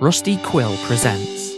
Rusty Quill presents.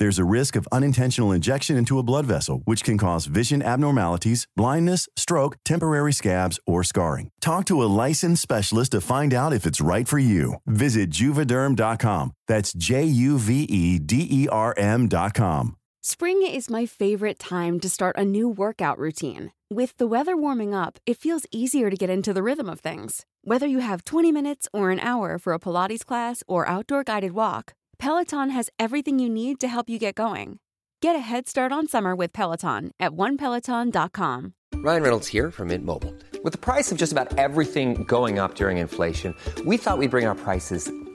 There's a risk of unintentional injection into a blood vessel, which can cause vision abnormalities, blindness, stroke, temporary scabs, or scarring. Talk to a licensed specialist to find out if it's right for you. Visit juvederm.com. That's J U V E D E R M.com. Spring is my favorite time to start a new workout routine. With the weather warming up, it feels easier to get into the rhythm of things. Whether you have 20 minutes or an hour for a Pilates class or outdoor guided walk, Peloton has everything you need to help you get going. Get a head start on summer with Peloton at onepeloton.com. Ryan Reynolds here from Mint Mobile. With the price of just about everything going up during inflation, we thought we'd bring our prices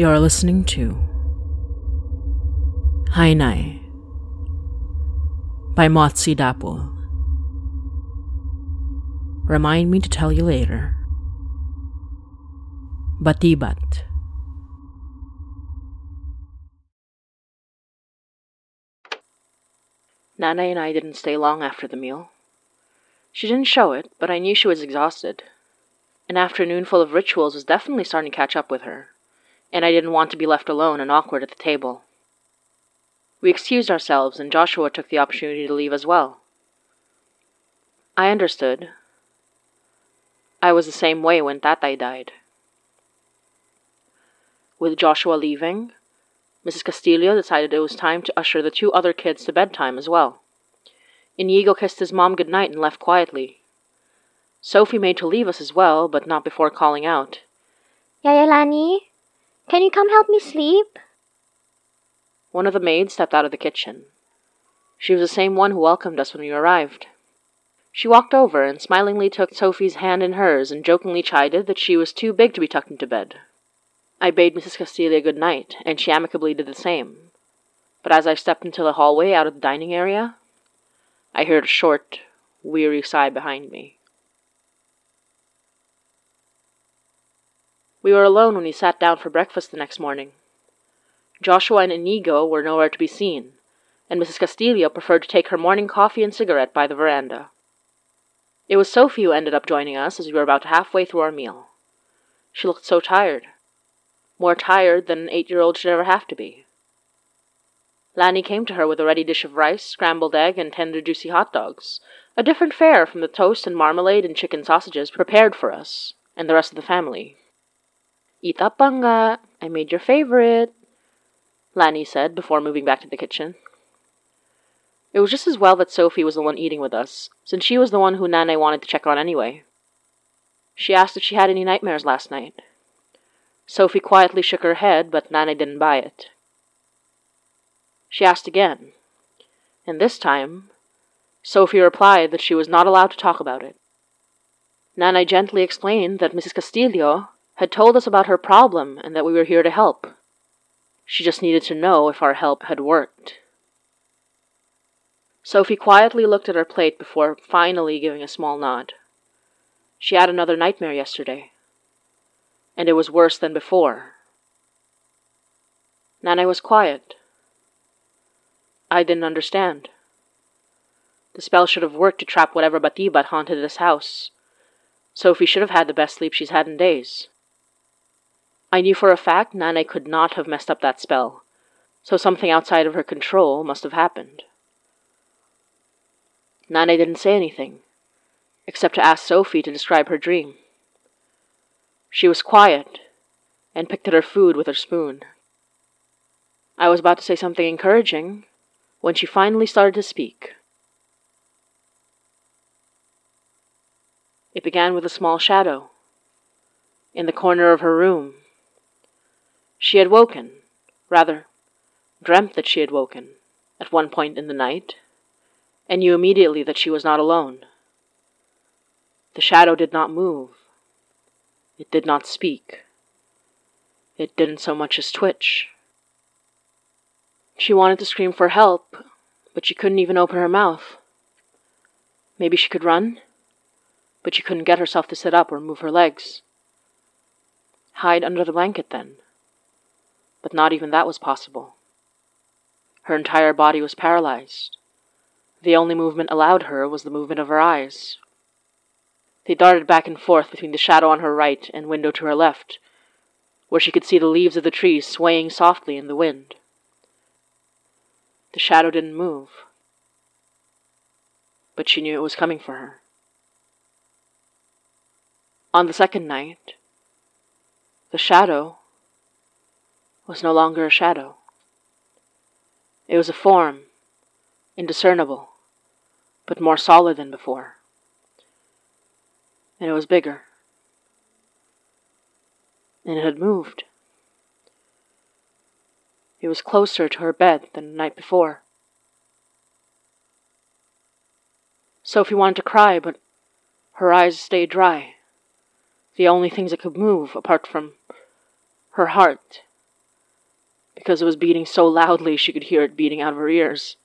You're listening to Hinay by Motsi Dapul. Remind me to tell you later. Batibat. Nanay and I didn't stay long after the meal. She didn't show it, but I knew she was exhausted. An afternoon full of rituals was definitely starting to catch up with her, and I didn't want to be left alone and awkward at the table. We excused ourselves, and Joshua took the opportunity to leave as well. I understood. I was the same way when Tatay died. With Joshua leaving, Mrs. Castillo decided it was time to usher the two other kids to bedtime as well. Inigo kissed his mom goodnight and left quietly. Sophie made to leave us as well, but not before calling out. Yaya Lani, Can you come help me sleep? One of the maids stepped out of the kitchen. She was the same one who welcomed us when we arrived. She walked over and smilingly took Sophie's hand in hers and jokingly chided that she was too big to be tucked into bed. I bade Mrs. Castillo good night, and she amicably did the same. But as I stepped into the hallway out of the dining area, I heard a short, weary sigh behind me. We were alone when we sat down for breakfast the next morning. Joshua and Inigo were nowhere to be seen, and Mrs. Castillo preferred to take her morning coffee and cigarette by the veranda. It was Sophie who ended up joining us as we were about halfway through our meal. She looked so tired. More tired than an eight year old should ever have to be. Lani came to her with a ready dish of rice, scrambled egg, and tender, juicy hot dogs, a different fare from the toast and marmalade and chicken sausages prepared for us and the rest of the family. Ita panga, I made your favorite, Lani said before moving back to the kitchen. It was just as well that Sophie was the one eating with us, since she was the one who Nanay wanted to check on anyway. She asked if she had any nightmares last night. Sophie quietly shook her head, but Nanay didn't buy it. She asked again, and this time, Sophie replied that she was not allowed to talk about it. Nanay gently explained that Mrs. Castillo had told us about her problem and that we were here to help. She just needed to know if our help had worked. Sophie quietly looked at her plate before finally giving a small nod. She had another nightmare yesterday, and it was worse than before. Nanay was quiet. I didn't understand. The spell should have worked to trap whatever Batibat haunted this house. Sophie should have had the best sleep she's had in days. I knew for a fact Nanay could not have messed up that spell, so something outside of her control must have happened. Nanay didn't say anything, except to ask Sophie to describe her dream. She was quiet and picked at her food with her spoon. I was about to say something encouraging when she finally started to speak. It began with a small shadow in the corner of her room she had woken, rather, dreamt that she had woken, at one point in the night, and knew immediately that she was not alone. The shadow did not move. It did not speak. It didn't so much as twitch. She wanted to scream for help, but she couldn't even open her mouth. Maybe she could run, but she couldn't get herself to sit up or move her legs. Hide under the blanket, then but not even that was possible. Her entire body was paralyzed. The only movement allowed her was the movement of her eyes. They darted back and forth between the shadow on her right and window to her left, where she could see the leaves of the trees swaying softly in the wind. The shadow didn't move, but she knew it was coming for her. On the second night, the shadow was no longer a shadow. It was a form, indiscernible, but more solid than before. And it was bigger. And it had moved. It was closer to her bed than the night before. Sophie wanted to cry, but her eyes stayed dry. The only things that could move, apart from her heart because it was beating so loudly she could hear it beating out of her ears.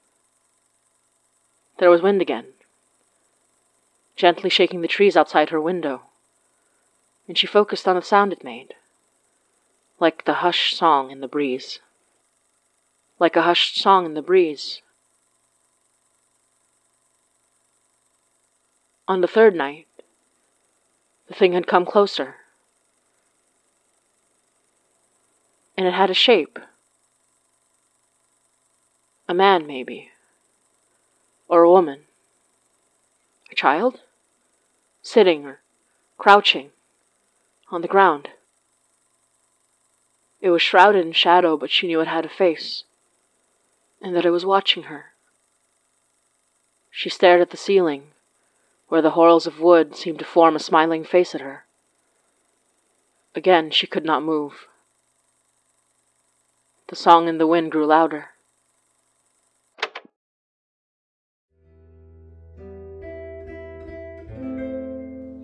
There was wind again, gently shaking the trees outside her window, and she focused on the sound it made, like the hushed song in the breeze. Like a hushed song in the breeze. On the third night, the thing had come closer, and it had a shape. A man, maybe. Or a woman. A child? Sitting or crouching on the ground. It was shrouded in shadow, but she knew it had a face, and that it was watching her. She stared at the ceiling, where the whorls of wood seemed to form a smiling face at her. Again, she could not move. The song in the wind grew louder.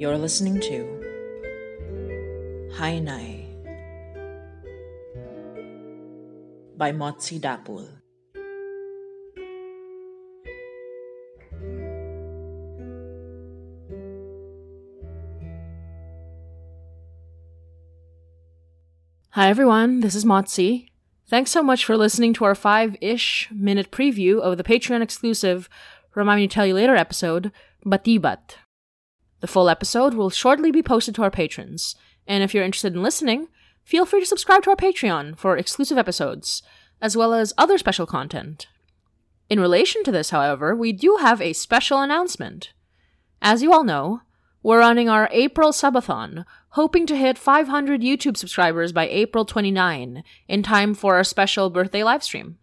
You're listening to Hinay by Motsi Dapul. Hi everyone, this is Motsi. Thanks so much for listening to our five ish minute preview of the Patreon exclusive Remind Me to Tell You Later episode, Batibat. The full episode will shortly be posted to our patrons, and if you're interested in listening, feel free to subscribe to our Patreon for exclusive episodes, as well as other special content. In relation to this, however, we do have a special announcement. As you all know, we're running our April subathon, hoping to hit 500 YouTube subscribers by April 29, in time for our special birthday livestream.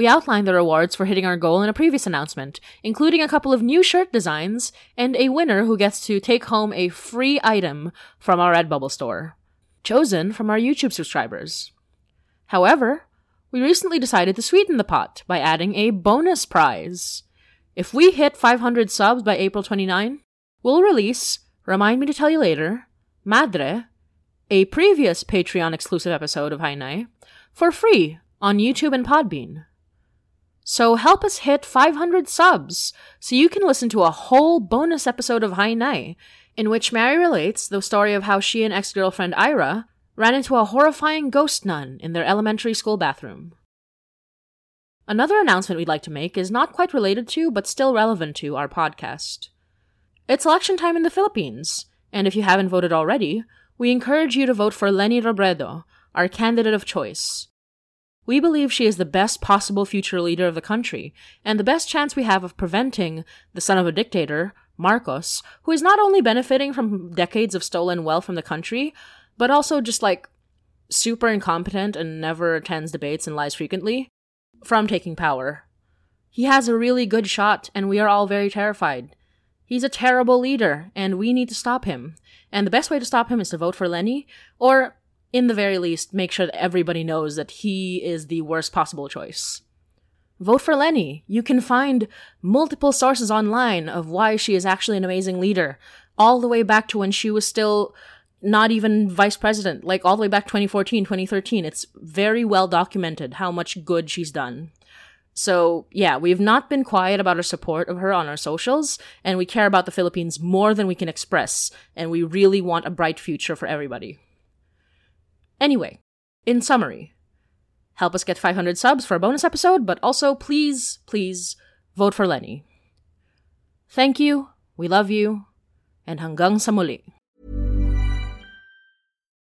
We outlined the rewards for hitting our goal in a previous announcement, including a couple of new shirt designs and a winner who gets to take home a free item from our Redbubble store, chosen from our YouTube subscribers. However, we recently decided to sweeten the pot by adding a bonus prize. If we hit 500 subs by April 29, we'll release, remind me to tell you later, Madre, a previous Patreon exclusive episode of Hinay, for free on YouTube and Podbean. So help us hit 500 subs so you can listen to a whole bonus episode of Hinay, in which Mari relates the story of how she and ex girlfriend Ira ran into a horrifying ghost nun in their elementary school bathroom. Another announcement we'd like to make is not quite related to, but still relevant to, our podcast. It's election time in the Philippines, and if you haven't voted already, we encourage you to vote for Leni Robredo, our candidate of choice. We believe she is the best possible future leader of the country, and the best chance we have of preventing the son of a dictator, Marcos, who is not only benefiting from decades of stolen wealth from the country, but also just like super incompetent and never attends debates and lies frequently, from taking power. He has a really good shot, and we are all very terrified. He's a terrible leader, and we need to stop him. And the best way to stop him is to vote for Leni, or in the very least, make sure that everybody knows that he is the worst possible choice. Vote for Leni. You can find multiple sources online of why she is actually an amazing leader, all the way back to when she was still not even vice president, like all the way back 2014, 2013. It's very well documented how much good she's done. So, yeah, we've not been quiet about our support of her on our socials, and we care about the Philippines more than we can express, and we really want a bright future for everybody. Anyway, in summary, help us get 500 subs for a bonus episode, but also please, please vote for Leni. Thank you, we love you, and hanggang sa muli.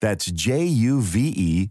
That's J U V E